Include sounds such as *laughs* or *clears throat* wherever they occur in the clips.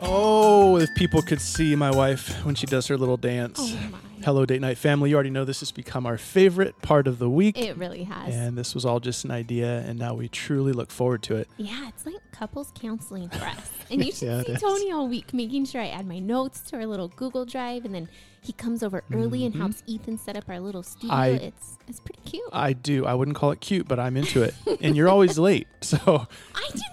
Oh, if people could see my wife when she does her little dance. Oh my. Hello, Date Night family. You already know this has become our favorite part of the week. It really has. and this was all just an idea, and now we truly look forward to it. yeah, it's like couples counseling for us. And you *laughs* should Yeah, see. Tony all week making sure I add my notes to our little Google Drive, and then he comes over early and helps Ethan set up our little studio. Mm-hmm. I- it's it's pretty cute. I do. I wouldn't call it cute, but I'm into it. and you're always *laughs* late. So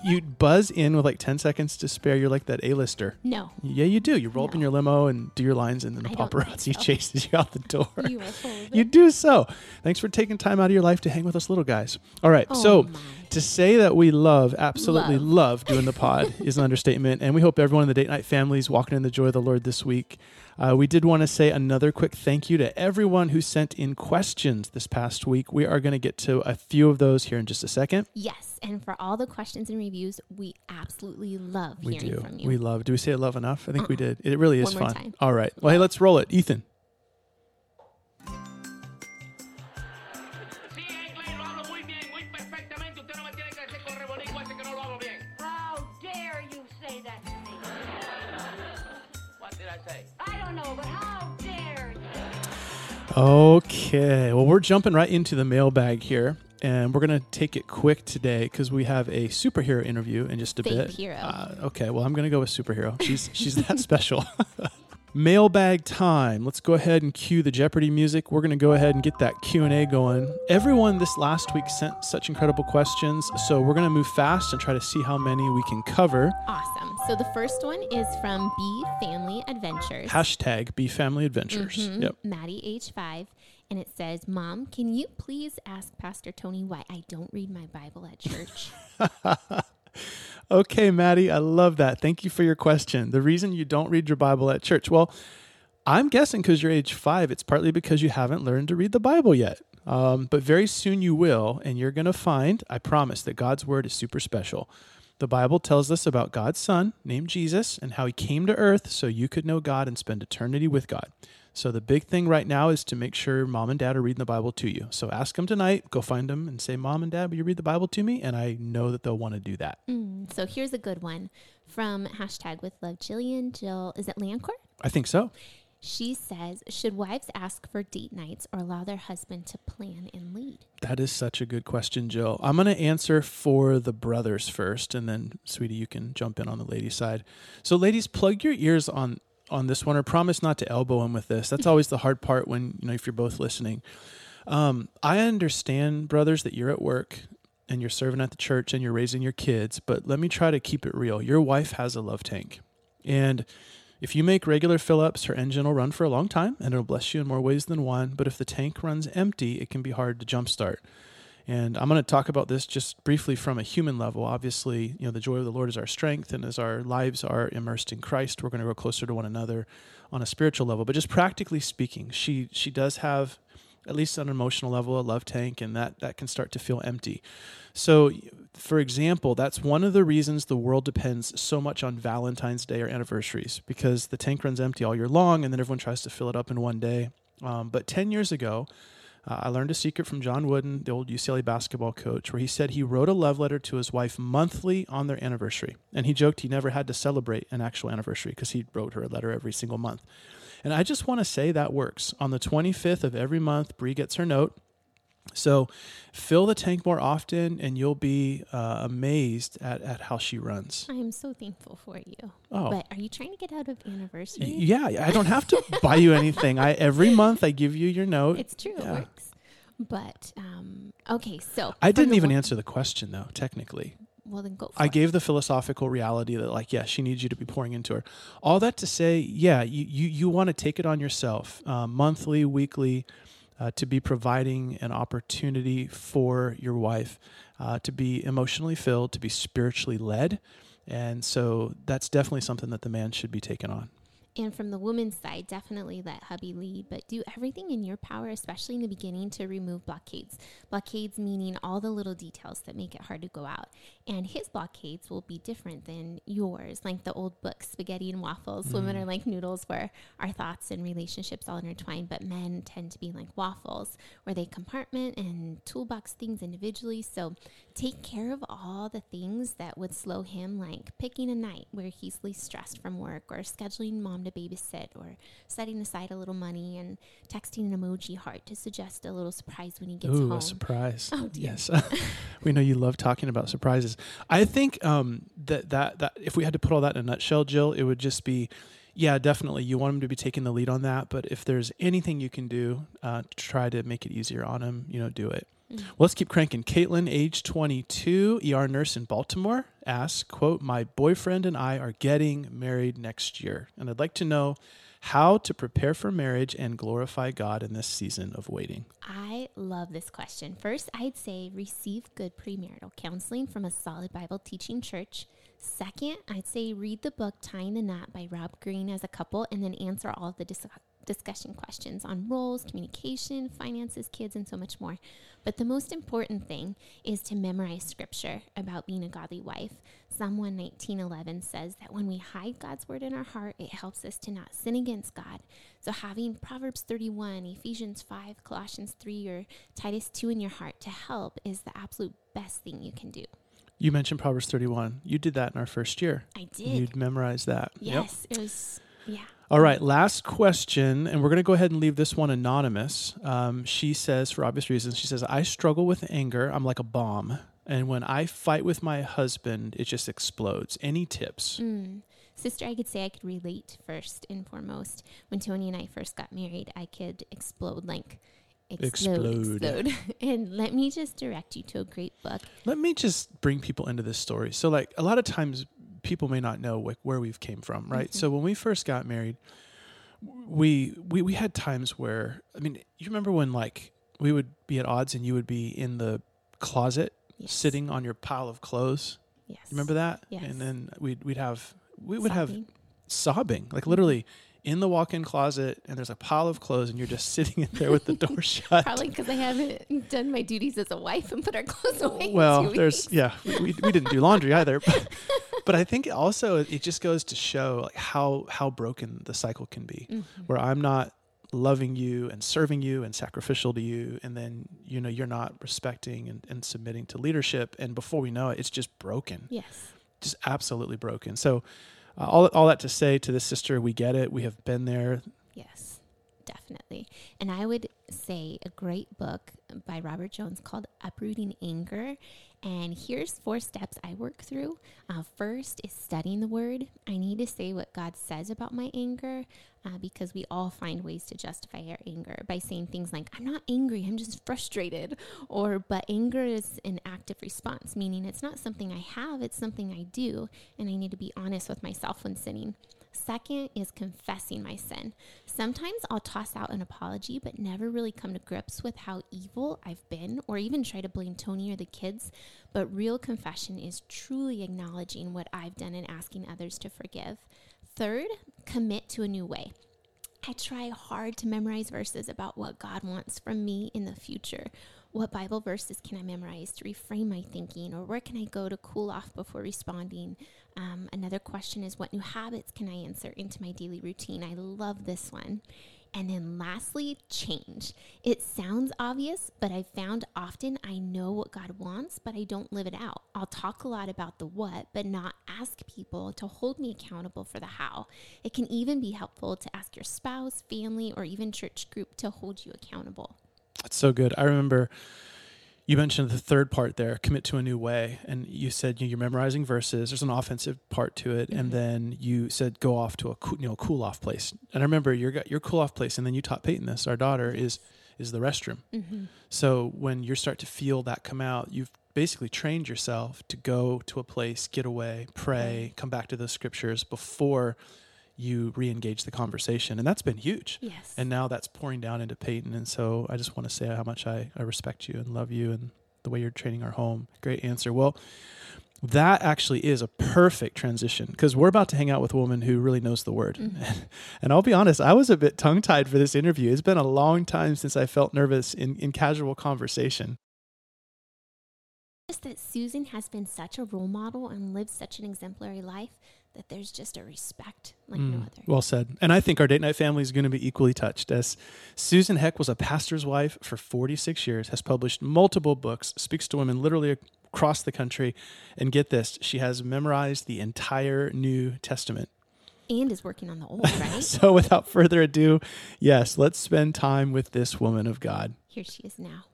you buzz in with like 10 seconds to spare. You're like that A-lister. no. Yeah, you do. You roll up in your limo and do your lines, and then the I paparazzi so. chases you out the door. *laughs* You are full of You do so. Thanks for taking time out of your life to hang with us little guys. All right. Oh so my. to say that we love, absolutely Love. love, doing the pod *laughs* is an understatement. And we hope everyone in the date night family is walking in the joy of the Lord this week. Uh, we did want to say another quick thank you to everyone who sent in questions this past week. We are going to get to a few of those here in just a second. Yes, and for all the questions and reviews, we absolutely love We hearing do. from you. We love. Do we say love enough? I think we Uh-uh. did. It really is One fun. All right. Well, hey, let's roll it. Ethan. Don't know, but how dare you? Okay. Well, we're jumping right into the mailbag here. And we're going to take it quick today because we have a superhero interview in just a Fake bit. hero. Uh, okay. Well, I'm going to go with superhero. She's, she's that *laughs* special. *laughs* mailbag time. Let's go ahead and cue the Jeopardy music. We're going to go ahead and get that Q&A going. Everyone this last week sent such incredible questions. So we're going to move fast and try to see how many we can cover. Awesome. So the first one is from B Family Adventures. Hashtag Be Family Adventures. Mhm. Yep. Maddie, age five. And it says, Mom, can you please ask Pastor Tony why I don't read my Bible at church? *laughs* Okay, Maddie, I love that. Thank you for your question. The reason you don't read your Bible at church, well, I'm guessing because you're age five, it's partly because you haven't learned to read the Bible yet. Um, but very soon you will, and you're going to find, I promise, that God's word is super special. The Bible tells us about God's Son named Jesus and how he came to earth so you could know God and spend eternity with God. So the big thing right now is to make sure mom and dad are reading the Bible to you. So ask them tonight, go find them and say, Mom and Dad, will you read the Bible to me? And I know that they'll want to do that. Mm, so here's a good one from hashtag with love Jillian. Jill, is it Lancourt? I think so. She says, Should wives ask for date nights or allow their husband to plan and lead? That is such a good question, Jill. I'm going to answer for the brothers first, and then, sweetie, you can jump in on the ladies' side. So, ladies, plug your ears on on this one, or promise not to elbow him with this. That's always the hard part when you know if you're both listening. Um, I understand, brothers, that you're at work and you're serving at the church and you're raising your kids, but let me try to keep it real. Your wife has a love tank, and if you make regular fill ups, her engine will run for a long time and it'll bless you in more ways than one. But if the tank runs empty, it can be hard to jumpstart. And I'm going to talk about this just briefly from a human level. Obviously, you know, the joy of the Lord is our strength, and as our lives are immersed in Christ, we're going to grow closer to one another on a spiritual level. But just practically speaking, she she does have at least on an emotional level a love tank, and that that can start to feel empty. So, for example, that's one of the reasons the world depends so much on Valentine's Day or anniversaries because the tank runs empty all year long, and then everyone tries to fill it up in one day. Um, but 10 years ago, uh, I learned a secret from John Wooden, the old UCLA basketball coach, where he said he wrote a love letter to his wife monthly on their anniversary. And he joked he never had to celebrate an actual anniversary because he wrote her a letter every single month. And I just want to say that works. On the 25th of every month, Bree gets her note. So fill the tank more often, and you'll be uh, amazed at, at how she runs. I am so thankful for you. Oh. But are you trying to get out of anniversary? Yeah, I don't have to buy you anything. I every month I give you your note. It's true, Yeah. it works. But um, okay, so I didn't even wo- answer the question though, technically. Well, then go. For I it. gave the philosophical reality that like, yeah, she needs you to be pouring into her. All that to say, yeah, you you, you want to take it on yourself, uh, monthly, weekly, uh, to be providing an opportunity for your wife uh, to be emotionally filled, to be spiritually led, and so that's definitely something that the man should be taking on. And from the woman's side, definitely let hubby lead, but do everything in your power, especially in the beginning, to remove blockades. Blockades meaning all the little details that make it hard to go out. And his blockades will be different than yours, like the old book, Spaghetti and Waffles. Women are mm. like noodles, where our thoughts and relationships all intertwine, but men tend to be like waffles, where they compartment and toolbox things individually. So take care of all the things that would slow him, like picking a night where he's least stressed from work, or scheduling mom to babysit, or setting aside a little money and texting an emoji heart to suggest a little surprise when he gets Ooh, home. a surprise. *laughs* Oh, dear. Yes. *laughs* we know you love talking about surprises. I think um, that, that, that if we had to put all that in a nutshell, Jill, it would just be, yeah, definitely. You want him to be taking the lead on that. But if there's anything you can do uh, to try to make it easier on him, you know, do it. Well, let's keep cranking. Caitlin, age 22, ER nurse in Baltimore, asks, quote, my boyfriend and I are getting married next year. And I'd like to know how to prepare for marriage and glorify God in this season of waiting. I love this question. First, I'd say receive good premarital counseling from a solid Bible teaching church. Second, I'd say read the book Tying the Knot by Rob Green as a couple and then answer all the dis- discussion questions on roles, communication, finances, kids, and so much more. But the most important thing is to memorize scripture about being a godly wife. Psalm 119.11 says that when we hide God's word in our heart, it helps us to not sin against God. So having Proverbs 31, Ephesians 5, Colossians 3, or Titus 2 in your heart to help is the absolute best thing you can do. You mentioned Proverbs 31. You did that in our first year. I did. You'd memorize that. Yep. yes, it was, yeah. All right, last question, and we're going to go ahead and leave this one anonymous. Um, she says, for obvious reasons, she says, I struggle with anger. I'm like a bomb. And when I fight with my husband, it just explodes. Any tips? Mm. Sister, I could say I could relate first and foremost. When Tony and I first got married, I could explode like explode, Explode. explode. *laughs* and let me just direct you to a great book. Let me just bring people into this story. So, like, a lot of times people may not know like where we've came from, right? Mm-hmm. So when we first got married, we we we had times where I mean, you remember when like we would be at odds and you would be in the closet Yes. sitting on your pile of clothes. Yes. Remember that? Yes. And then we'd we'd have we would have Sobbing. sobbing, like literally in the walk-in closet, and there's a pile of clothes, and you're just *laughs* sitting in there with the door *laughs* shut. Probably because I haven't done my duties as a wife and put our clothes away. well, there's weeks. yeah, we, we, we didn't do laundry either, but, *laughs* but I think also it just goes to show like how how broken the cycle can be, Mm-hmm. where I'm not loving you and serving you and sacrificial to you, and then you know you're not respecting and, and submitting to leadership, and before we know it, it's just broken. Yes. just absolutely broken. So, uh, all all that to say to this sister, we get it. We have been there. Yes, definitely. And I would say a great book by Robert Jones called Uprooting Anger. And here's four steps I work through. Uh, first is studying the word. I need to say what God says about my anger uh, because we all find ways to justify our anger by saying things like, I'm not angry, I'm just frustrated. Or, but anger is an active response, meaning it's not something I have, it's something I do. And I need to be honest with myself when sinning. Second is confessing my sin. Sometimes I'll toss out an apology, but never really come to grips with how evil I've been, or even try to blame Tony or the kids. But real confession is truly acknowledging what I've done and asking others to forgive. Third, commit to a new way. I try hard to memorize verses about what God wants from me in the future. What Bible verses can I memorize to reframe my thinking, or where can I go to cool off before responding? Um, another question is what new habits can I insert into my daily routine? I love this one. And then lastly, change. It sounds obvious, but I've found often I know what God wants, but I don't live it out. I'll talk a lot about the what, but not ask people to hold me accountable for the how. It can even be helpful to ask your spouse, family, or even church group to hold you accountable. That's so good. I remember you mentioned the third part there, commit to a new way, and you said you're memorizing verses. There's an offensive part to it, and mm-hmm. then you said go off to a cool, you know cool off place. And I remember your your cool off place, and then you taught Peyton this. Our daughter is is the restroom. Mm-hmm. So when you start to feel that come out, you've basically trained yourself to go to a place, get away, pray, come back to those scriptures before you re-engage the conversation, and that's been huge. Yes. And now that's pouring down into Peyton. And so I just want to say how much I, I respect you and love you and the way you're training our home. Great answer. Well, that actually is a perfect transition because we're about to hang out with a woman who really knows the word. Mm-hmm. *laughs* and I'll be honest, I was a bit tongue tied for this interview. It's been a long time since I felt nervous in, in casual conversation. Just that Susan has been such a role model and lived such an exemplary life that there's just a respect like no Mm, other. Well said. And I think our date night family is going to be equally touched as Susan Heck was a pastor's wife for 46 years, has published multiple books, speaks to women literally across the country. And get this, she has memorized the entire New Testament. and is working on the old, *laughs* right? So without further ado, yes, let's spend time with this woman of God. Here she is now.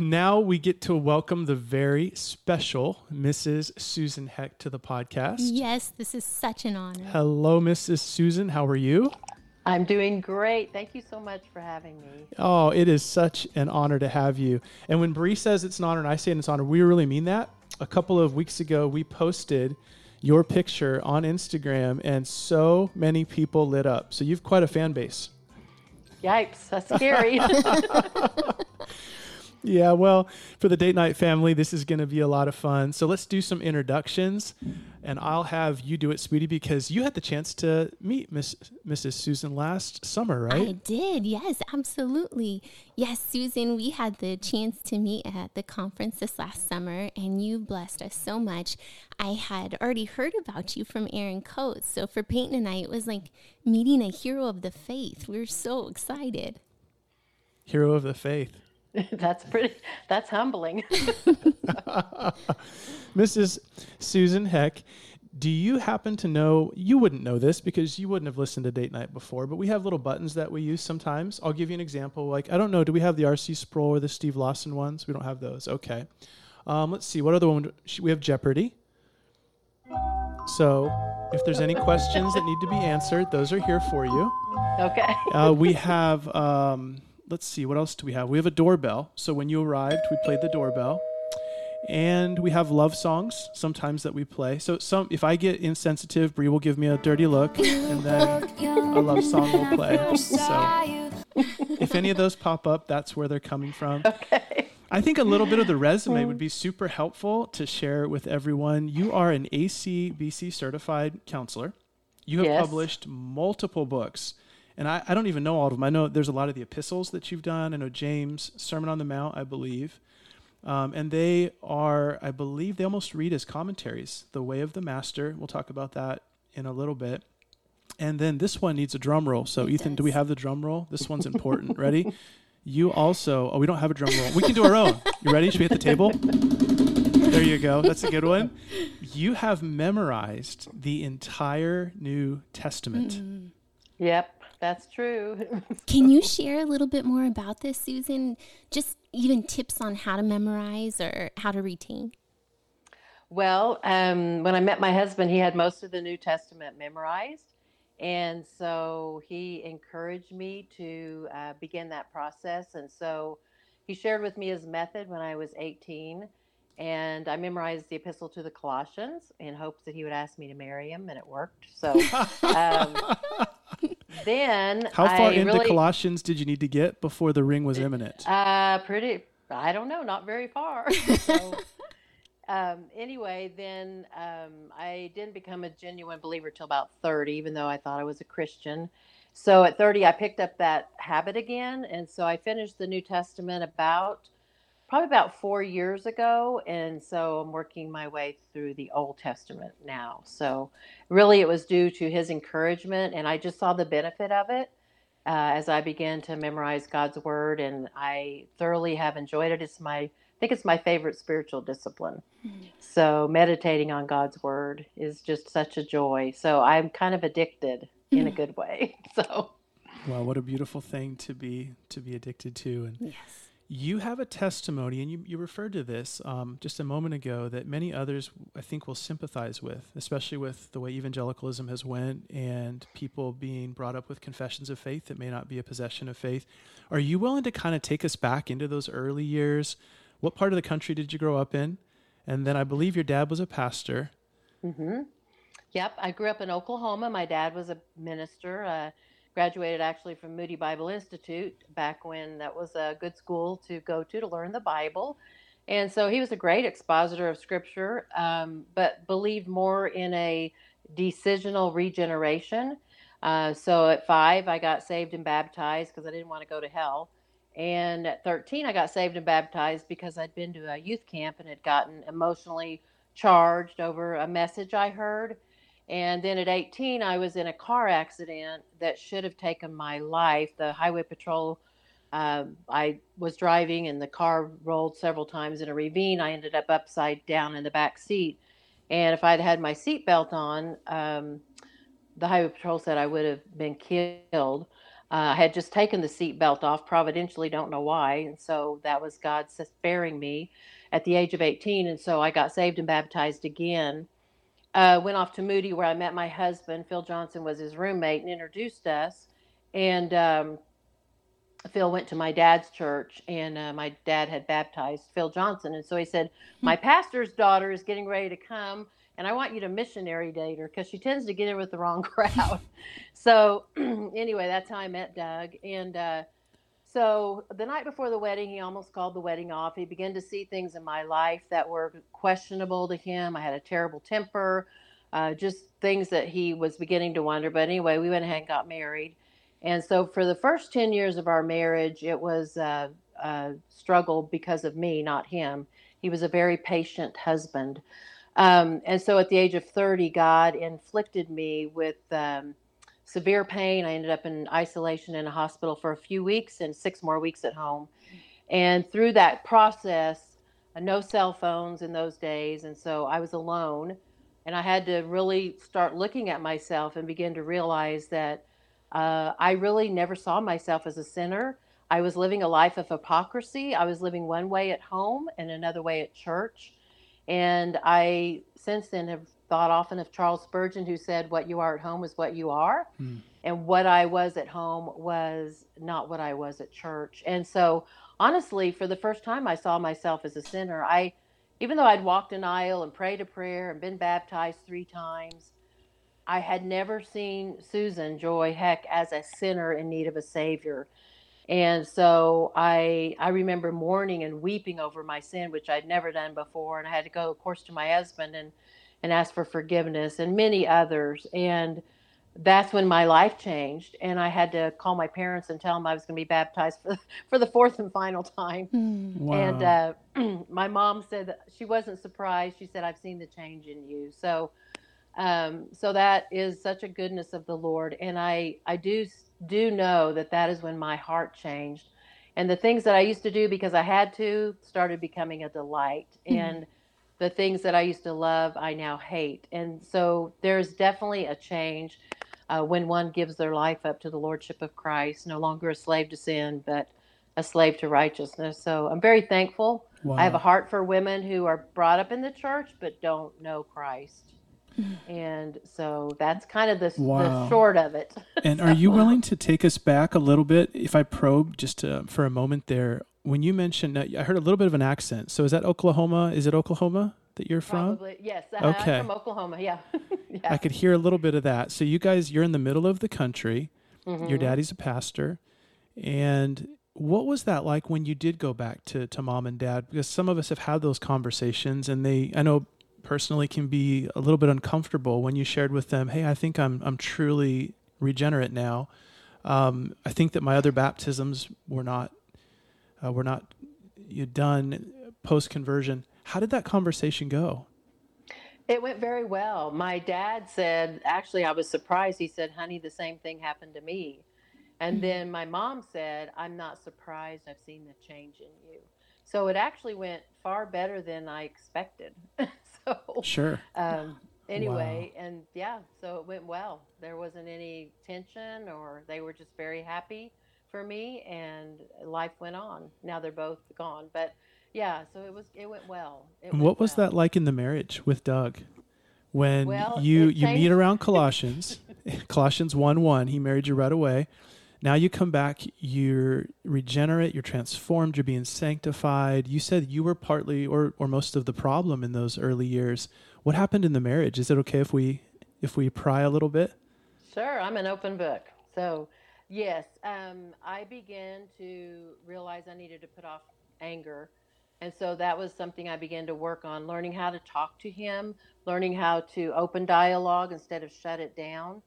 Now we get to welcome the very special Mrs. Susan Heck to the podcast. Yes, this is such an honor. Hello, Mrs. Susan. How are you? I'm doing great. Thank you so much for having me. Oh, it is such an honor to have you. And when Bree says it's an honor and I say it's an honor, we really mean that. A couple of weeks ago, we posted your picture on Instagram, and so many people lit up. So you've quite a fan base. Yipes, that's scary. *laughs* *laughs* Yeah, well, for the date night family, this is going to be a lot of fun. So let's do some introductions, and I'll have you do it, Sweetie, because you had the chance to meet Miss Mrs. Susan last summer, right? I did. Yes, absolutely. Yes, Susan, we had the chance to meet at the conference this last summer, and you blessed us so much. I had already heard about you from Aaron Coates. So for Peyton and I, it was like meeting a hero of the faith. We were so excited. Hero of the faith. *laughs* that's pretty. That's humbling. *laughs* *laughs* Mrs. Susan Heck, do you happen to know? You wouldn't know this because you wouldn't have listened to Date Night before, but we have little buttons that we use sometimes. I'll give you an example. Like, I don't know, do we have the R.C. Sproul or the Steve Lawson ones? We don't have those. Okay. Um, let's see. What other one? We have Jeopardy. So, if there's any questions that need to be answered, those are here for you. Okay. Uh, we have, um, let's see, what else do we have? We have a doorbell. So when you arrived, we played the doorbell. And we have love songs sometimes that we play. So some, if I get insensitive, Bree will give me a dirty look, *laughs* and then a love song will play. So *laughs* if any of those pop up, that's where they're coming from. Okay. I think a little bit of the resume would be super helpful to share with everyone. You are an ACBC certified counselor. You have Yes. published multiple books. And I, I don't even know all of them. I know there's a lot of the epistles that you've done. I know James, Sermon on the Mount, I believe. Um, and they are, I believe, they almost read as commentaries. The Way of the Master. We'll talk about that in a little bit. And then this one needs a drum roll. So, It Ethan, do we have the drum roll? This one's important. *laughs* Ready? You also, oh, we don't have a drum roll. We can do our own. You ready? Should we hit the table? There you go. That's a good one. You have memorized the entire New Testament. Yep, that's true. *laughs* Can you share a little bit more about this, Susan? Just even tips on how to memorize or how to retain? Well, um, when I met my husband, he had most of the New Testament memorized. And so he encouraged me to uh, begin that process. And so he shared with me his method when I was 18. And I memorized the epistle to the Colossians in hopes that he would ask me to marry him, and it worked. So *laughs* um, then How far I into really, Colossians did you need to get before the ring was imminent? Uh, pretty. I don't know. Not very far. *laughs* so, um, anyway, then um, I didn't become a genuine believer till about thirty, even though I thought I was a Christian. So at thirty, I picked up that habit again, and so I finished the New Testament about probably about four years ago, and so I'm working my way through the Old Testament now. So really, it was due to his encouragement, and I just saw the benefit of it uh, as I began to memorize God's word, and I thoroughly have enjoyed it. It's my, I think it's my favorite spiritual discipline. So meditating on God's word is just such a joy. So I'm kind of addicted in a *laughs* good way. *laughs* So Well, what a beautiful thing to be to be addicted to. And Yes. You have a testimony, and you, you referred to this um, just a moment ago that many others, I think, will sympathize with, especially with the way evangelicalism has went and people being brought up with confessions of faith that may not be a possession of faith. Are you willing to kind of take us back into those early years? What part of the country did you grow up in? And then I believe your dad was a pastor. Yep, I grew up in Oklahoma. My dad was a minister, uh, graduated actually from Moody Bible Institute back when that was a good school to go to to learn the Bible. And so he was a great expositor of scripture, um, but believed more in a decisional regeneration. Uh, so at five, I got saved and baptized because I didn't want to go to hell. And at 13, I got saved and baptized because I'd been to a youth camp and had gotten emotionally charged over a message I heard. And then at 18, I was in a car accident that should have taken my life. The highway patrol, uh, I was driving and the car rolled several times in a ravine. I ended up upside down in the back seat. And if I'd had my seatbelt on, um, the highway patrol said I would have been killed. Uh, I had just taken the seatbelt off, providentially, don't know why. And so that was God sparing me at the age of 18. And so I got saved and baptized again. Uh, went off to Moody where I met my husband. Phil Johnson was his roommate and introduced us. And um, Phil went to my dad's church, and uh, my dad had baptized Phil Johnson. And so he said, My pastor's daughter is getting ready to come and I want you to missionary date her because she tends to get in with the wrong *laughs* crowd. so *clears throat* anyway, that's how I met Doug. And uh, so the night before the wedding, he almost called the wedding off. He began to see things in my life that were questionable to him. I had a terrible temper, uh, just things that he was beginning to wonder. But anyway, we went ahead and got married. And so for the first 10 years of our marriage, it was uh, a struggle because of me, not him. He was a very patient husband. Um, and so at the age of 30, God inflicted me with um, severe pain. I ended up in isolation in a hospital for a few weeks and six more weeks at home. And through that process, uh, no cell phones in those days. And so I was alone. And I had to really start looking at myself and begin to realize that uh, I really never saw myself as a sinner. I was living a life of hypocrisy. I was living one way at home and another way at church. And I since then have thought often of Charles Spurgeon, who said, What you are at home is what you are. Mm. And what I was at home was not what I was at church. And so, honestly, for the first time, I saw myself as a sinner. I, even though I'd walked an aisle and prayed a prayer and been baptized three times, I had never seen Susan Joy Heck as a sinner in need of a savior. And so I I remember mourning and weeping over my sin, which I'd never done before, and I had to go, of course, to my husband and and ask for forgiveness and many others. And that's when my life changed, and I had to call my parents and tell them I was going to be baptized for *laughs* for the fourth and final time. Mm. Wow. And uh, *clears throat* my mom said that she wasn't surprised. She said, "I've seen the change in you." So. Um, so that is such a goodness of the Lord, and I I do do know that that is when my heart changed. And the things that I used to do because I had to started becoming a delight. Mm-hmm. And the things that I used to love, I now hate. And so there's definitely a change uh, when one gives their life up to the Lordship of Christ, no longer a slave to sin, but a slave to righteousness. So I'm very thankful. Wow. I have a heart for women who are brought up in the church but don't know Christ and so that's kind of the, wow. the short of it. and so. are you *laughs* willing to take us back a little bit if I probe just to, for a moment there? When you mentioned, I heard a little bit of an accent. So is that Oklahoma? Is it Oklahoma that you're from? Probably, yes. Uh, okay. I'm from Oklahoma, yeah. *laughs* yeah. I could hear a little bit of that. So you guys, you're in the middle of the country. Mm-hmm. Your daddy's a pastor. And what was that like when you did go back to, to mom and dad? Because some of us have had those conversations and they, I know personally can be a little bit uncomfortable when you shared with them, "Hey, I think I'm I'm truly regenerate now. Um, I think that my other baptisms were not uh, were not you done post conversion." How did that conversation go? It went very well. My dad said, actually, I was surprised. He said, "Honey, the same thing happened to me." And mm-hmm. then my mom said, "I'm not surprised. I've seen the change in you." So it actually went far better than I expected. *laughs* so sure. Um, anyway, wow. and yeah, so it went well. There wasn't any tension, or they were just very happy for me, and life went on. Now they're both gone, but yeah, so it was it went well. It went what was well. that like in the marriage with Doug? When well, you you meet around *laughs* Colossians, *laughs* Colossians one one, he married you right away. Now you come back, you're regenerate, you're transformed, you're being sanctified. You said you were partly or, or most of the problem in those early years. What happened in the marriage? Is it okay if we if we pry a little bit? Sure, I'm an open book. So Yes, um, I began to realize I needed to put off anger. And so that was something I began to work on, learning how to talk to him, learning how to open dialogue instead of shut it down,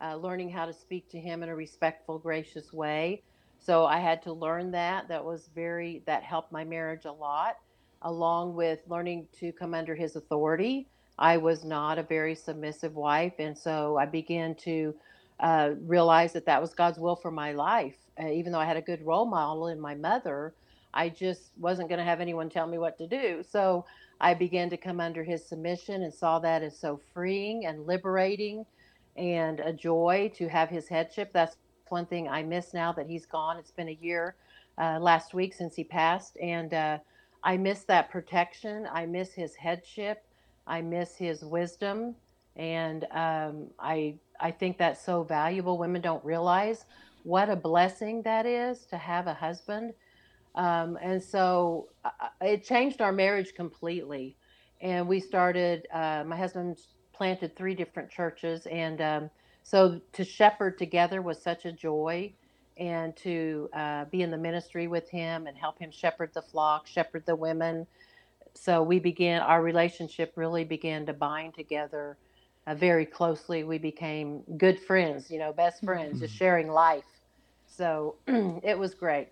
uh, learning how to speak to him in a respectful, gracious way. So I had to learn that. That was very, that helped my marriage a lot, along with learning to come under his authority. I was not a very submissive wife. And so I began to uh, realize that that was God's will for my life. Uh, even though I had a good role model in my mother, I just wasn't going to have anyone tell me what to do. So I began to come under his submission and saw that as so freeing and liberating and a joy to have his headship. That's one thing I miss now that he's gone. It's been a year uh, last week since he passed. And uh, I miss that protection. I miss his headship. I miss his wisdom. And um, I, I think that's so valuable. Women don't realize what a blessing that is to have a husband um, and so uh, it changed our marriage completely. And we started, uh, my husband planted three different churches. And um, so to shepherd together was such a joy. And to uh, be in the ministry with him and help him shepherd the flock, shepherd the women. So we began, our relationship really began to bind together uh, very closely. We became good friends, you know, best friends, mm-hmm. just sharing life. So *clears throat* it was great.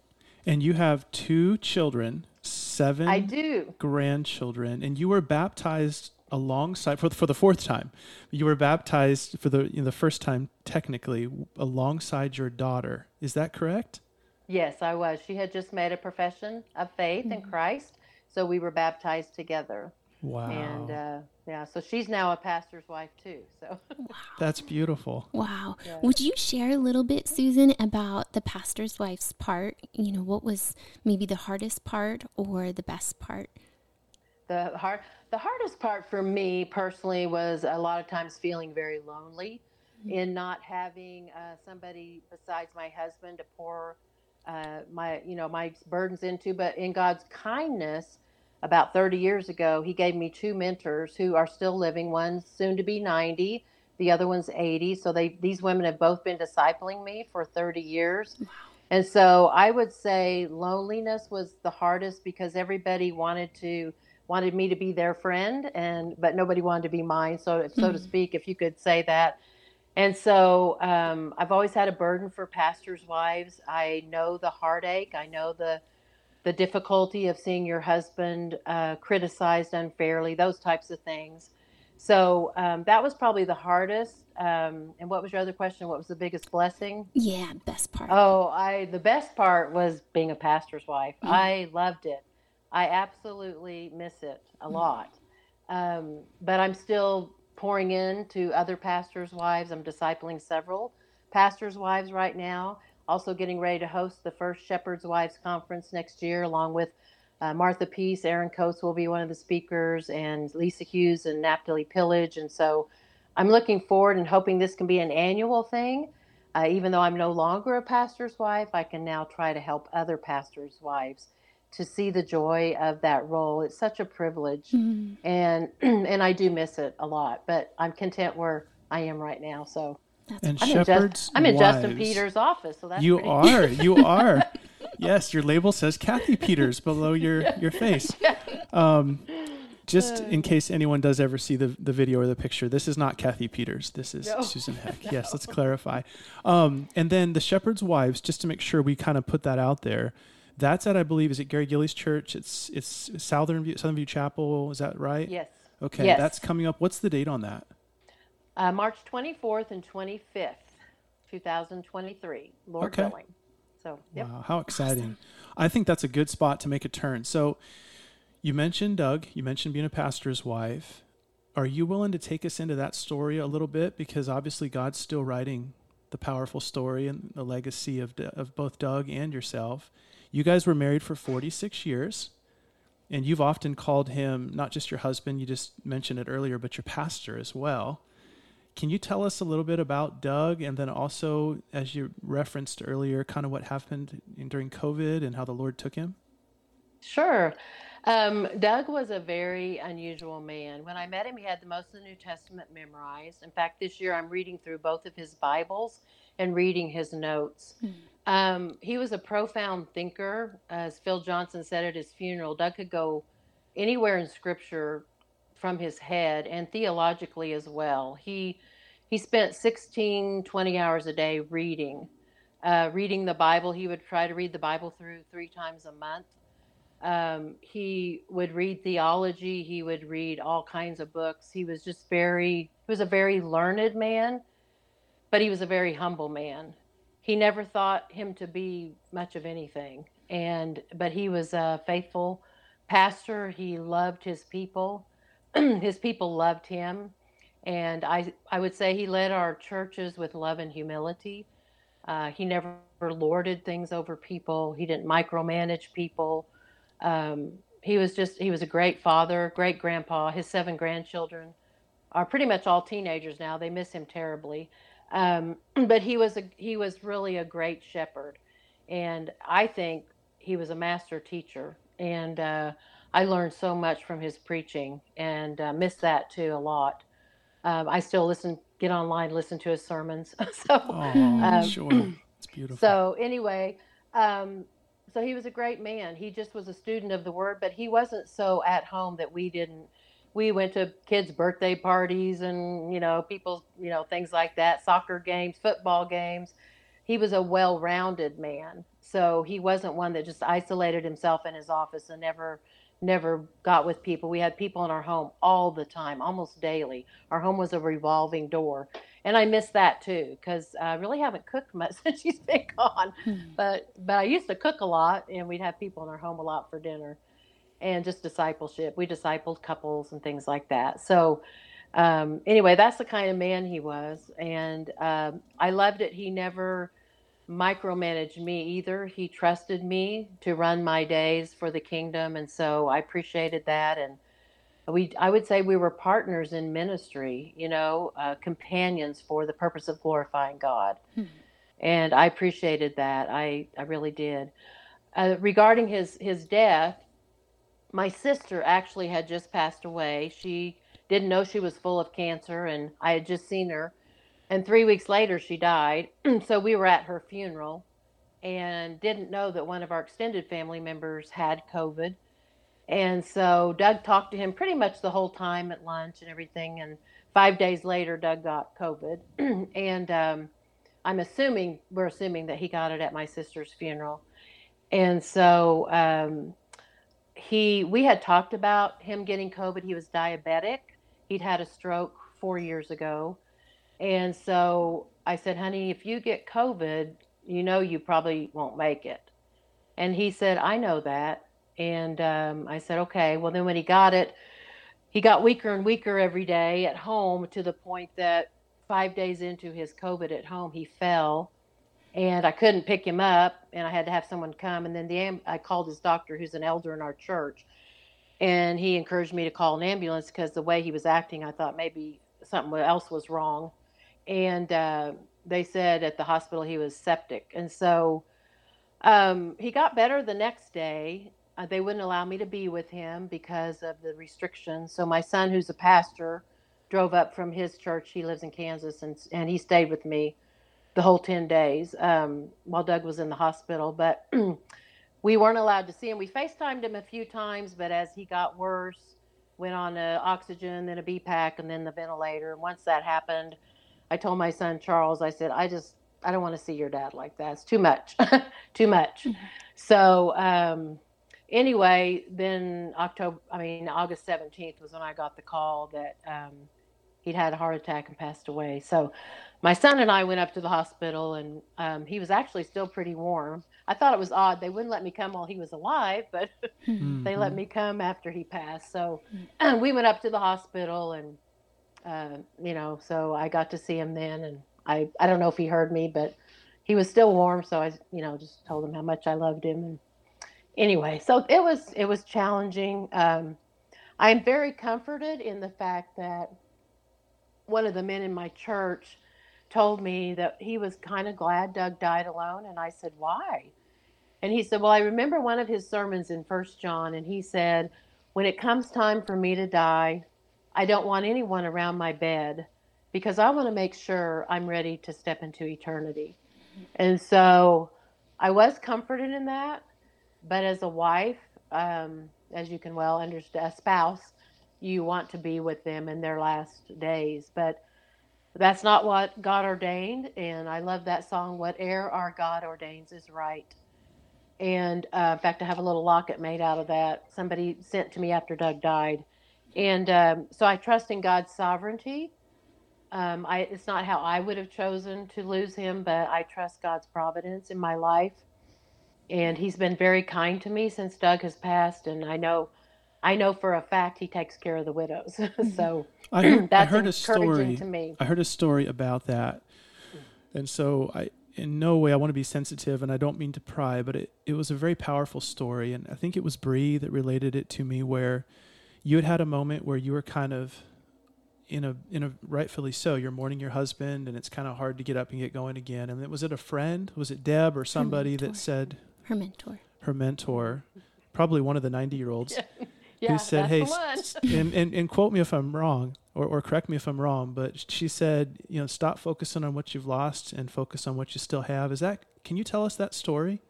And you have two children, seven I do. grandchildren, and you were baptized alongside for the, for the fourth time. You were baptized for the you know, the first time technically alongside your daughter. Is that correct? Yes, I was. She had just made a profession of faith mm-hmm. in Christ, so we were baptized together. Wow. And uh, yeah, so she's now a pastor's wife too. So wow. that's beautiful. *laughs* Wow. Yeah. Would you share a little bit, Susan, about the pastor's wife's part? You know, what was maybe the hardest part or the best part? The hard, the hardest part for me personally was a lot of times feeling very lonely mm-hmm. in not having uh, somebody besides my husband to pour uh, my, you know, my burdens into. But in God's kindness about 30 years ago, he gave me two mentors who are still living. One's soon to be 90, the other one's 80. So they these women have both been discipling me for 30 years. Wow. And so I would say loneliness was the hardest because everybody wanted to wanted me to be their friend and but nobody wanted to be mine so so mm-hmm. to speak if you could say that and so um, i've always had a burden for pastors wives i know the heartache i know the the difficulty of seeing your husband uh, criticized unfairly, those types of things. So um, that was probably the hardest. Um, and what was your other question? What was the biggest blessing? Yeah, best part. Oh, I the best part was being a pastor's wife. Mm-hmm. I loved it. I absolutely miss it a mm-hmm. lot. Um, but I'm still pouring in to other pastors' wives. I'm discipling several pastors' wives right now also getting ready to host the first Shepherd's Wives Conference next year, along with uh, Martha Peace, Aaron Coates will be one of the speakers, and Lisa Hughes and Naphtali Pillage. And so I'm looking forward and hoping this can be an annual thing. Uh, even though I'm no longer a pastor's wife, I can now try to help other pastors' wives to see the joy of that role. It's such a privilege, mm-hmm. and *clears throat* and I do miss it a lot. But I'm content where I am right now. So that's and I'm shepherds. In I'm in Justin Peters' office, so that's you are. *laughs* You are. yes, your label says Kathy Peters below your *laughs* your face. *laughs* Um, just in case anyone does ever see the, the video or the picture, this is not Kathy Peters. This is no. Susan Heck. no. Yes, let's clarify. Um, and then the Shepherd's Wives, just to make sure we kind of put that out there. That's at I believe is it Gary Gilley's church. It's it's Southern View, Southern View Chapel. Is that right? Yes. Okay, yes. that's coming up. What's the date on that? Uh, March 24th and 25th, 2023, Lord okay. willing. So, yep. Wow, how exciting. I think that's a good spot to make a turn. So, you mentioned Doug, you mentioned being a pastor's wife. Are you willing to take us into that story a little bit? Because obviously, God's still writing the powerful story and the legacy of, of both Doug and yourself. You guys were married for 46 years, and you've often called him not just your husband, you just mentioned it earlier, but your pastor as well. Can you tell us a little bit about Doug and then also, as you referenced earlier, kind of what happened during COVID and how the Lord took him? Sure. Um, Doug was a very unusual man. When I met him, he had the most of the New Testament memorized. In fact, this year I'm reading through both of his Bibles, and reading his notes. Um, he was a profound thinker. As Phil Johnson said at his funeral, Doug could go anywhere in scripture from his head and theologically as well. He he spent 16, 20 hours a day reading, uh, reading the Bible. He would try to read the Bible through three times a month. Um, he would read theology. He would read all kinds of books. He was just very, he was a very learned man, but he was a very humble man. He never thought him to be much of anything. And, but he was a faithful pastor. He loved his people. *clears throat* his people loved him. And I, I would say he led our churches with love and humility. Uh, he never lorded things over people. He didn't micromanage people. Um, he was just, he was a great father, great grandpa. His seven grandchildren are pretty much all teenagers now. They miss him terribly. Um, *clears throat* but he was a, he was really a great shepherd. And I think he was a master teacher. And uh, I learned so much from his preaching and uh, miss that too a lot. Um, I still listen, get online, listen to his sermons. *laughs* so, Oh, um, sure. It's *clears throat* beautiful. so anyway, um, so he was a great man. He just was a student of the word, but he wasn't so at home that we didn't. We went to kids' birthday parties and you know people's you know things like that, soccer games, football games. He was a well-rounded man, so he wasn't one that just isolated himself in his office and never never got with people. We had people in our home all the time, almost daily. Our home was a revolving door. And I miss that too because I really haven't cooked *laughs* much since she's been gone. But but I used to cook a lot, and we'd have people in our home a lot for dinner, and just discipleship. We discipled couples and things like that. So um, anyway, that's the kind of man he was, and um, I loved it. He never micromanaged me either. He trusted me to run my days for the kingdom, and so I appreciated that. And we, I would say, we were partners in ministry. You know, uh, companions for the purpose of glorifying God, and I appreciated that. I, I really did. Uh, regarding his his death, my sister actually had just passed away. She didn't know she was full of cancer, and I had just seen her. And three weeks later, she died. *clears throat* so we were at her funeral and didn't know that one of our extended family members had COVID. And so Doug talked to him pretty much the whole time at lunch and everything. And five days later, Doug got COVID. *clears throat* and um, I'm assuming, we're assuming that he got it at my sister's funeral. And so um, he, we had talked about him getting COVID. He was diabetic. He'd had a stroke four years ago. And so I said, honey, if you get COVID, you know you probably won't make it. And he said, I know that. And um, I said, okay. Well, then when he got it, he got weaker and weaker every day at home to the point that five days into his COVID at home, he fell. And I couldn't pick him up, and I had to have someone come. And then the am- I called his doctor, who's an elder in our church, and he encouraged me to call an ambulance because the way he was acting, I thought maybe something else was wrong and uh, they said at the hospital he was septic. And so um, he got better the next day. Uh, they wouldn't allow me to be with him because of the restrictions. So my son, who's a pastor, drove up from his church. He lives in Kansas, and and he stayed with me the whole ten days um, while Doug was in the hospital. But *clears throat* we weren't allowed to see him. We FaceTimed him a few times, but as he got worse, went on a oxygen, then a BiPAP, and then the ventilator. And once that happened, I told my son Charles, I said, I just, I don't want to see your dad like that. It's too much, *laughs* too much. So, um, anyway, then October, I mean, August 17th was when I got the call that um, he'd had a heart attack and passed away. So, my son and I went up to the hospital, and um, he was actually still pretty warm. I thought it was odd. They wouldn't let me come while he was alive, but *laughs* they let me come after he passed. So, *clears throat* we went up to the hospital and uh, you know, so I got to see him then, and I I don't know if he heard me, but he was still warm, so I you know just told him how much I loved him, and anyway, so it was it was challenging. Um, I'm very comforted in the fact that one of the men in my church told me that he was kind of glad Doug died alone, and I said why, and he said, well, I remember one of his sermons in First John, and he said, when it comes time for me to die. I don't want anyone around my bed because I want to make sure I'm ready to step into eternity. And so I was comforted in that. But as a wife, um, as you can well understand, a spouse, you want to be with them in their last days. But that's not what God ordained. And I love that song, Whatever Our God Ordains is Right. And uh, in fact, I have a little locket made out of that. Somebody sent to me after Doug died. And um, so I trust in God's sovereignty. Um, I, it's not how I would have chosen to lose him, but I trust God's providence in my life. And he's been very kind to me since Doug has passed. And I know, I know for a fact he takes care of the widows. *laughs* so I heard, *clears throat* I that's heard a story. to me. I heard a story about that, and so I, in no way, I want to be sensitive, and I don't mean to pry, but it, it was a very powerful story, and I think it was Bree that related it to me, where you had had a moment where you were kind of in a in a rightfully so, you're mourning your husband, and it's kind of hard to get up and get going again. And it, was it a friend? Was it Deb or somebody that said Her mentor. her mentor, probably one of the ninety year olds, *laughs* Yeah, who said, "Hey, the s- one. s- *laughs* and, and and quote me if I'm wrong, or or correct me if I'm wrong, but she said, you know, stop focusing on what you've lost and focus on what you still have. Is that? Can you tell us that story?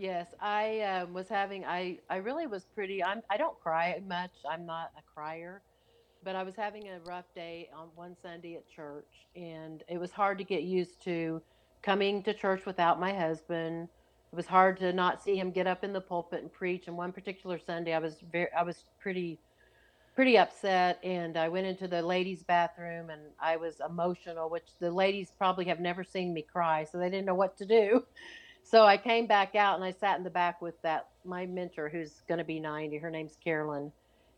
Yes, I um, was having. I I really was pretty. I'm. I don't cry much. I'm not a crier, but I was having a rough day on one Sunday at church, and it was hard to get used to coming to church without my husband. It was hard to not see him get up in the pulpit and preach. And one particular Sunday, I was very. I was pretty pretty upset and I went into the ladies' bathroom and I was emotional, which the ladies probably have never seen me cry, so they didn't know what to do. So I came back out and I sat in the back with that my mentor who's going to be 90. Her name's Carolyn,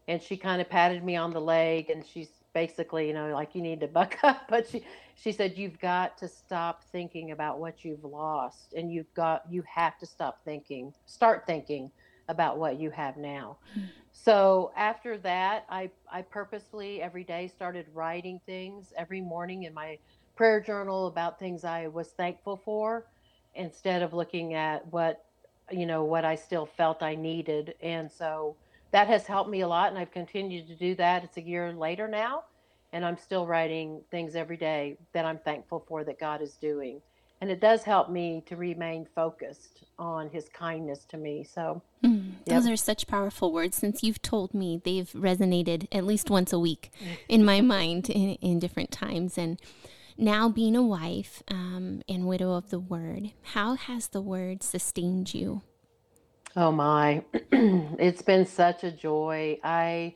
and she kind of patted me on the leg and she's basically, you know, like you need to buck *laughs* up, but she she said you've got to stop thinking about what you've lost and you've got you have to stop thinking, start thinking about what you have now. So after that, I, I purposely every day started writing things every morning in my prayer journal about things I was thankful for instead of looking at what, you know, what I still felt I needed. And so that has helped me a lot. And I've continued to do that. It's a year later now. And I'm still writing things every day that I'm thankful for that God is doing. And it does help me to remain focused on his kindness to me. So, Mm, those Yep. are such powerful words. Since you've told me, they've resonated at least once a week *laughs* in my mind in, in different times. And now, being a wife um, and widow of the word, how has the word sustained you? Oh my, *clears throat* it's been such a joy. I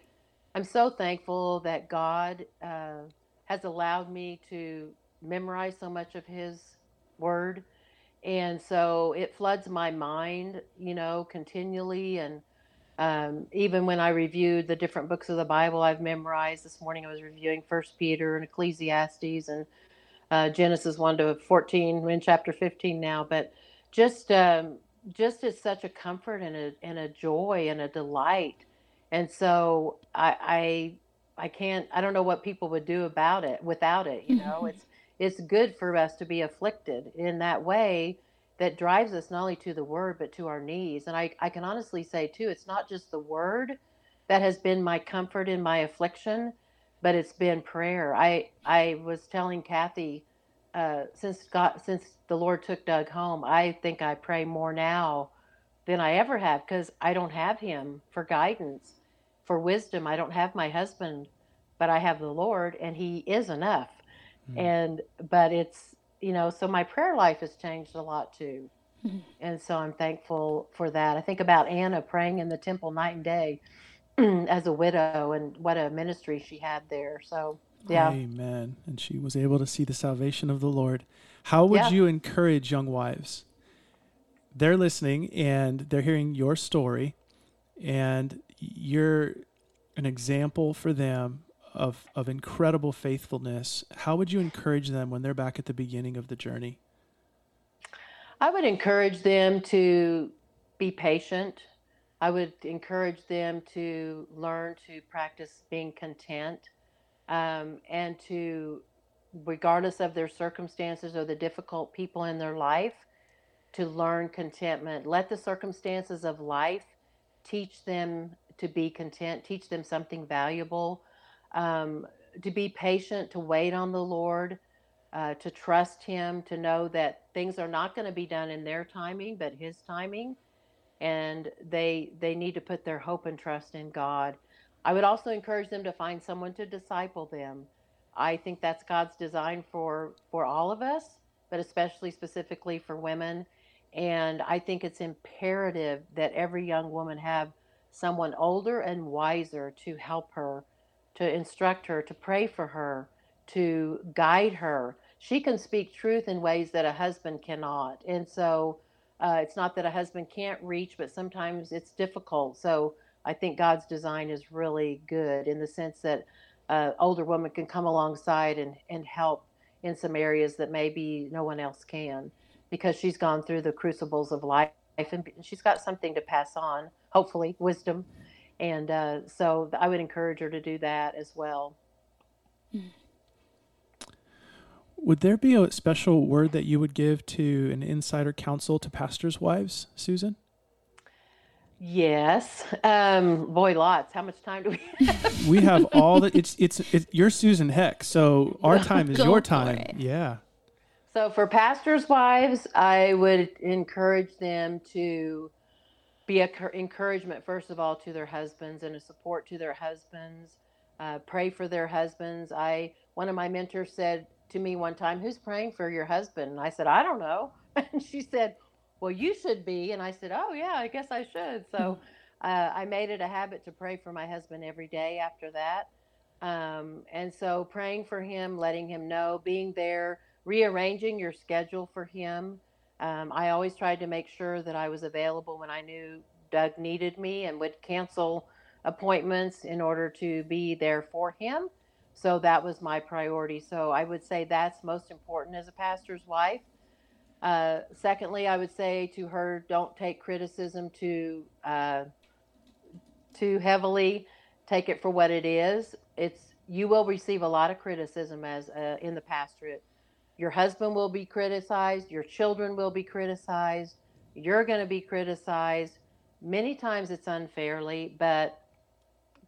I'm so thankful that God uh, has allowed me to memorize so much of His Word, and so it floods my mind, you know, continually. And um, even when I reviewed the different books of the Bible I've memorized, this morning I was reviewing First Peter and Ecclesiastes and uh, Genesis one to fourteen. We're in chapter fifteen now, but just um, just is such a comfort and a and a joy and a delight. And so I I I can't I don't know what people would do about it without it, you know. It's it's good for us to be afflicted in that way that drives us not only to the word but to our knees. And I, I can honestly say too, it's not just the word that has been my comfort in my affliction, but it's been prayer. I I was telling Kathy uh, since God, since the Lord took Doug home, I think I pray more now than I ever have because I don't have him for guidance, for wisdom. I don't have my husband, but I have the Lord, and He is enough. And but it's you know, so my prayer life has changed a lot too, and so I'm thankful for that. I think about Anna praying in the temple night and day *clears throat* as a widow, and what a ministry she had there. So yeah. Amen. And she was able to see the salvation of the Lord. How would Yeah. you encourage young wives? They're listening and they're hearing your story, and you're an example for them of, of incredible faithfulness. How would you encourage them when they're back at the beginning of the journey? I would encourage them to be patient. I would encourage them to learn to practice being content um, and to, regardless of their circumstances or the difficult people in their life, to learn contentment. Let the circumstances of life teach them to be content, teach them something valuable. Um, to be patient, to wait on the Lord, uh, to trust Him, to know that things are not going to be done in their timing, but His timing, and they they need to put their hope and trust in God. I would also encourage them to find someone to disciple them. I think that's God's design for for all of us, but especially specifically for women. And I think it's imperative that every young woman have someone older and wiser to help her, to instruct her, to pray for her, to guide her. She can speak truth in ways that a husband cannot. And so uh, it's not that a husband can't reach, but sometimes it's difficult. So I think God's design is really good in the sense that uh, older woman can come alongside and, and help in some areas that maybe no one else can because she's gone through the crucibles of life and she's got something to pass on, hopefully, wisdom. And uh, so I would encourage her to do that as well. Would there be a special word that you would give to an insider counsel to pastors' wives, Susan? Yes. Um, boy, lots. How much time do we have? *laughs* We have all the. It's it's it's you're Susan Heck, so our *laughs* time is Go your time. Yeah. So for pastors' wives, I would encourage them to be a cur- encouragement, first of all, to their husbands and a support to their husbands. Uh, pray for their husbands. I one of my mentors said to me one time, "Who's praying for your husband?" And I said, "I don't know." *laughs* And she said, "Well, you should be." And I said, "Oh yeah, I guess I should." So *laughs* uh, I made it a habit to pray for my husband every day after that. Um, and so praying for him, letting him know, being there, rearranging your schedule for him. Um, I always tried to make sure that I was available when I knew Doug needed me and would cancel appointments in order to be there for him. So that was my priority. So I would say that's most important as a pastor's wife. Uh, secondly, I would say to her, don't take criticism too uh, too heavily. Take it for what it is. It's you will receive a lot of criticism as uh, in the pastorate. Your husband will be criticized. Your children will be criticized. You're going to be criticized. Many times it's unfairly, but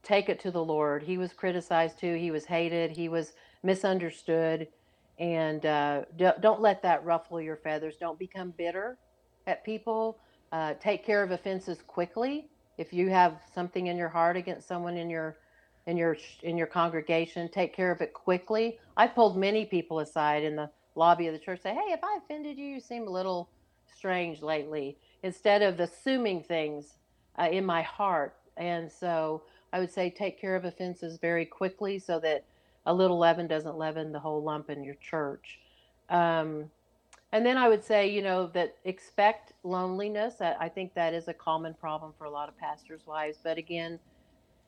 take it to the Lord. He was criticized too. He was hated. He was misunderstood. And uh, don't let that ruffle your feathers. Don't become bitter at people. Uh, take care of offenses quickly. If you have something in your heart against someone in your in your in your congregation, take care of it quickly. I pulled many people aside in the lobby of the church, say, "Hey, if I offended you, you seem a little strange lately." Instead of assuming things uh, in my heart, and so I would say take care of offenses very quickly, so that a little leaven doesn't leaven the whole lump in your church. Um, and then I would say, you know, that expect loneliness. I I think that is a common problem for a lot of pastors' wives. But again,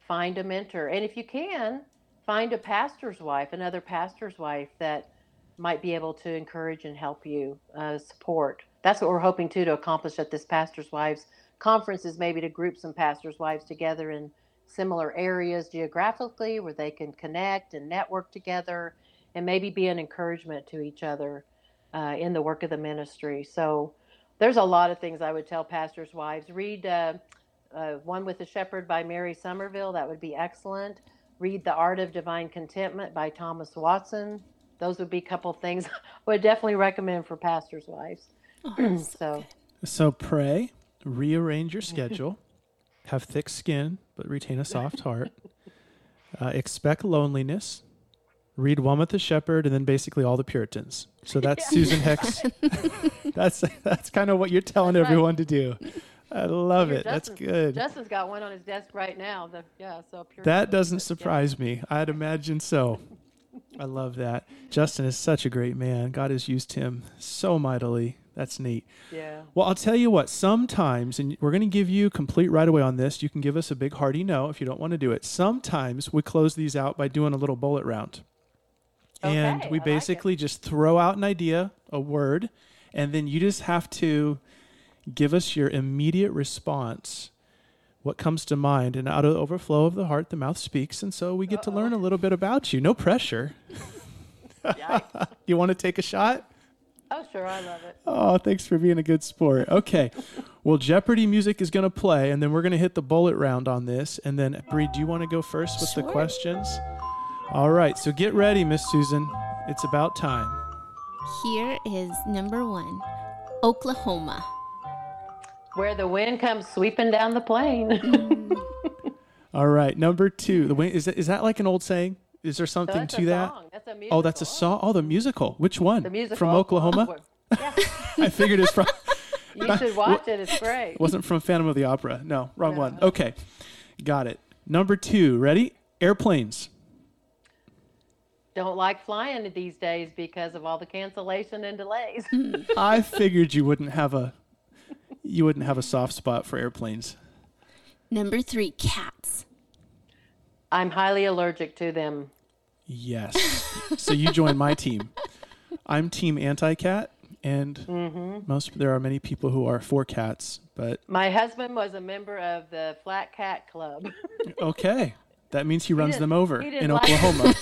find a mentor. And if you can, find a pastor's wife, another pastor's wife that might be able to encourage and help you, uh, support. That's what we're hoping to to accomplish at this pastors' wives conference is maybe to group some pastors' wives together in similar areas geographically where they can connect and network together and maybe be an encouragement to each other uh, in the work of the ministry. So there's a lot of things I would tell pastors' wives. Read uh, uh, One with the Shepherd by Mary Somerville. That would be excellent. Read The Art of Divine Contentment by Thomas Watson. Those would be a couple things *laughs* I would definitely recommend for pastors' wives. *clears throat* so, So pray, rearrange your schedule, have thick skin but retain a soft *laughs* heart. Uh, expect loneliness. Read one with the shepherd, and then basically all the Puritans. So *laughs* that's Susan Heck's. *laughs* that's that's kind of what you're telling That's right. everyone to do. I love it. That's good. Justin's got one on his desk right now. The, yeah, so That doesn't yeah. surprise me. I'd imagine so. I love that. Justin is such a great man. God has used him so mightily. That's neat. Yeah. Well, I'll tell you what, sometimes, and we're going to give you complete right away on this. You can give us a big hearty no if you don't want to do it. Sometimes we close these out by doing a little bullet round. and we I like basically just throw out an idea, a word, and then you just have to give us your immediate response. What comes to mind, and out of the overflow of the heart, the mouth speaks. And so we get to learn a little bit about you. No pressure. *laughs* *laughs* You want to take a shot? Oh, sure. I love it. Oh, thanks for being a good sport. Okay. well, Jeopardy music is going to play, and then we're going to hit the bullet round on this. And then, Bree, do you want to go first with the questions? All right, so get ready, Miss Susan. It's about time. Here is number one Oklahoma. Where the wind comes sweeping down the plain. Mm. *laughs* All right, number two. The wind, is that, is that like an old saying? Is there something That's to a that? song. That's a musical. Oh, that's a song. Oh, the musical. Which one? The musical from Oklahoma. *laughs* Yeah, I figured it's from. *laughs* *laughs* you should watch it. It's great. It wasn't from Phantom of the Opera. No, wrong No. one. Okay, got it. Number two. Ready? Airplanes. Don't like flying these days because of all the cancellation and delays. Hmm. I figured you wouldn't have a you wouldn't have a soft spot for airplanes. Number three, cats. I'm highly allergic to them. Yes. so you join my team. I'm team anti-cat, and Mm-hmm. most there are many people who are for cats. But My husband was a member of the Flat Cat Club. *laughs* okay, that means he runs didn't- them over in like. Oklahoma.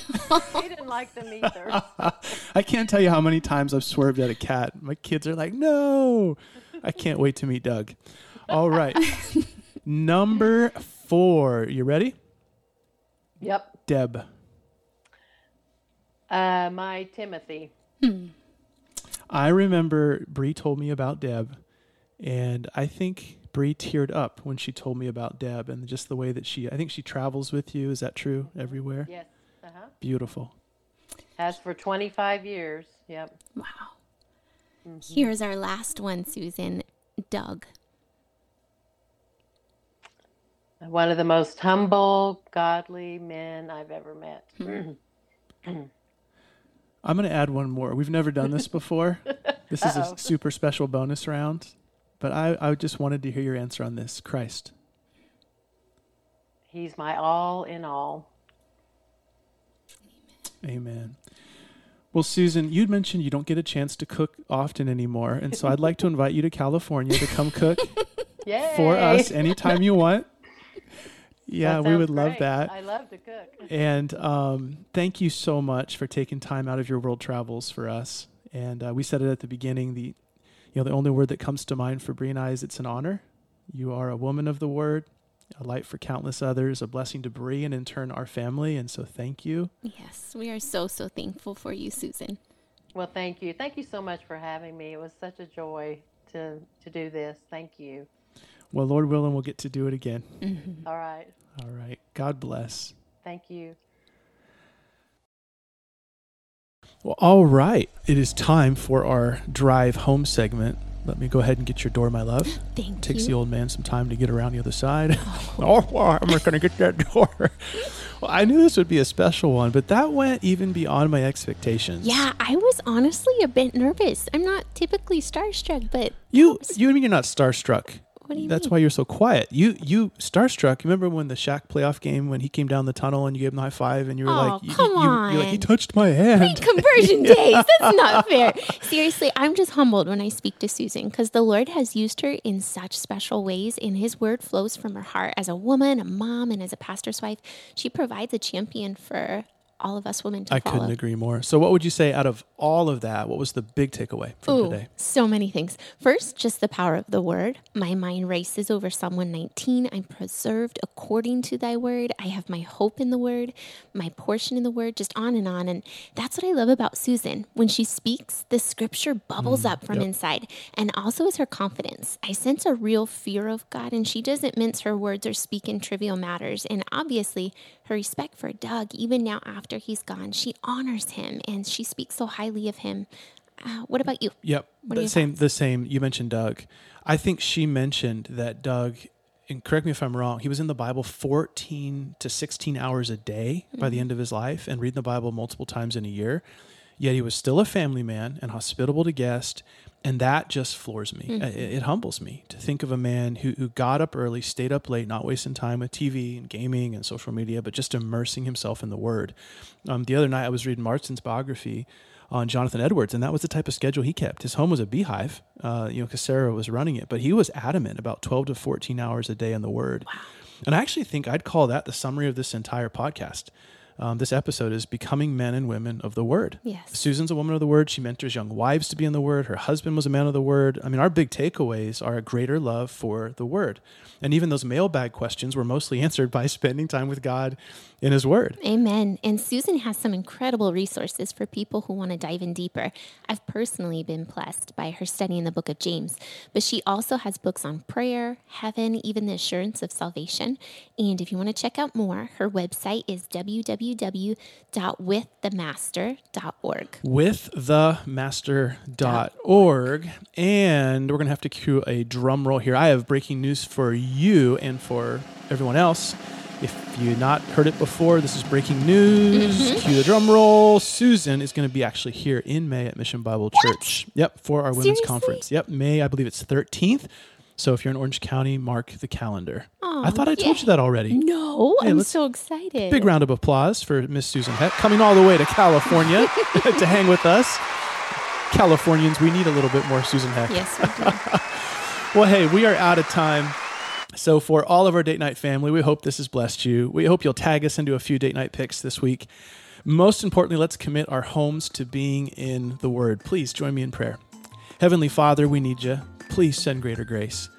*laughs* he didn't like them either. *laughs* I can't tell you how many times I've swerved at a cat. My kids are like, "No!" I can't wait to meet Doug. All right, number four. You ready, Yep. Deb? Uh, my Timothy. I remember Bree told me about Deb, and I think Bree teared up when she told me about Deb and just the way that she. I think she travels with you. Is that true? Everywhere. Yes. Uh-huh. Beautiful. As for 25 years. Yep. Wow. Here's our last one, Susan. Doug. One of the most humble, godly men I've ever met. Hmm. *clears throat* I'm going to add one more. We've never done this before. *laughs* this is Uh-oh. a super special bonus round, but I, I just wanted to hear your answer on this. Christ. He's my all in all. Amen. Well, Susan, you'd mentioned you don't get a chance to cook often anymore, and so I'd like to invite you to California to come cook *laughs* for us anytime you want. Yeah, we would sounds love that. I love to cook. *laughs* And um, thank you so much for taking time out of your world travels for us. And uh, we said it at the beginning. The you know the only word that comes to mind for Bree and I is it's an honor. You are a woman of the word, a light for countless others, a blessing to Bree and in turn our family. And so thank you. Yes, we are so, so thankful for you, Susan. Well, thank you. Thank you so much for having me. It was such a joy to to do this. Thank you. Well, Lord willing, we'll get to do it again. Mm-hmm. All right. All right. God bless. Thank you. Well, all right. It is time for our drive home segment. Let me go ahead and get your door, my love. *gasps* Thank you. Takes you. the old man some time to get around the other side. *laughs* oh, *laughs* oh well, I'm not going to get that door. *laughs* well, I knew this would be a special one, but that went even beyond my expectations. Yeah, I was honestly a bit nervous. I'm not typically starstruck, but You, you mean you're not starstruck? What do you That's mean? why you're so quiet. You, you starstruck. You remember when the Shaq playoff game when he came down the tunnel and you gave him a high five and you were Oh, like, you, come you, you're like, he on. touched my hand. Conversion *laughs* days. That's not fair. Seriously, I'm just humbled when I speak to Susan because the Lord has used her in such special ways, and His word flows from her heart as a woman, a mom, and as a pastor's wife. She provides a champion for all of us women to I follow. couldn't agree more. So, what would you say out of all of that? What was the big takeaway from Ooh, today? so many things. First, just the power of the word. My mind races over Psalm 119. I'm preserved according to thy word. I have my hope in the word, my portion in the word, just on and on. And that's what I love about Susan. When she speaks, the scripture bubbles mm, up from yep. inside. And also is her confidence. I sense a real fear of God, and she doesn't mince her words or speak in trivial matters. And obviously, her respect for Doug, even now after he's gone, she honors him and she speaks so highly of him. Uh, what about you? Yep. The same. The same. You mentioned Doug. I think she mentioned that Doug. And correct me if I'm wrong. He was in the Bible 14 to 16 hours a day by Mm-hmm. the end of his life, and reading the Bible multiple times in a year. Yet he was still a family man and hospitable to guests, and that just floors me. Mm-hmm. It, it humbles me to think of a man who, who got up early, stayed up late, not wasting time with TV and gaming and social media, but just immersing himself in the Word. Um, the other night, I was reading Marsden's biography on Jonathan Edwards, and that was the type of schedule he kept. His home was a beehive, uh, you know, because Sarah was running it, but he was adamant about 12 to 14 hours a day in the Word. And I actually think I'd call that the summary of this entire podcast. Um, this episode is becoming men and women of the Word. Yes. Susan's a woman of the Word. She mentors young wives to be in the Word. Her husband was a man of the Word. I mean, our big takeaways are a greater love for the Word. And even those mailbag questions were mostly *laughs* answered by spending time with God in His Word. Amen. And Susan has some incredible resources for people who want to dive in deeper. I've personally been blessed by her studying the book of James, but she also has books on prayer, heaven, even the assurance of salvation. And if you want to check out more, her website is www.withthemaster.org. withthemaster.org. And we're going to have to cue a drum roll here. I have breaking news for you and for everyone else. If you've not heard it before, this is breaking news. Mm-hmm. Cue the drum roll. Susan is going to be actually here in May at Mission Bible Church. Yep, for our women's conference. Yep, May, I believe it's 13th. So if you're in Orange County, mark the calendar. I thought I told yeah. you that already. No, Hey, I'm so excited. Big round of applause for Miss Susan Heck coming all the way to California *laughs* to hang with us. Californians, we need a little bit more Susan Heck. Yes, we do. *laughs* Well, hey, we are out of time. So, for all of our date night family, we hope this has blessed you. We hope you'll tag us into a few date night picks this week. Most importantly, let's commit our homes to being in the Word. Please join me in prayer. Heavenly Father, we need you. Please send greater grace.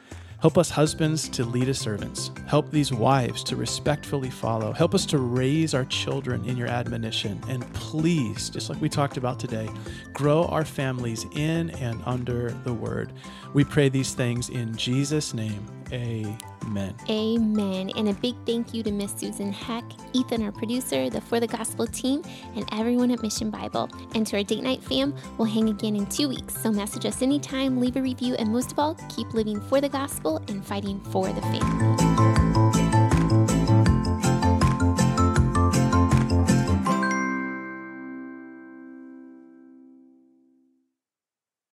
Help us husbands to lead as servants. Help these wives to respectfully follow. Help us to raise our children in your admonition. And please, just like we talked about today, grow our families in and under the word. We pray these things in Jesus' name. Amen. Amen. And a big thank you to Miss Susan Heck, Ethan, our producer, the For the Gospel team, and everyone at Mission Bible. And to our date night fam, we'll hang again in two weeks. So message us anytime, leave a review, and most of all, keep living for the gospel and fighting for the family.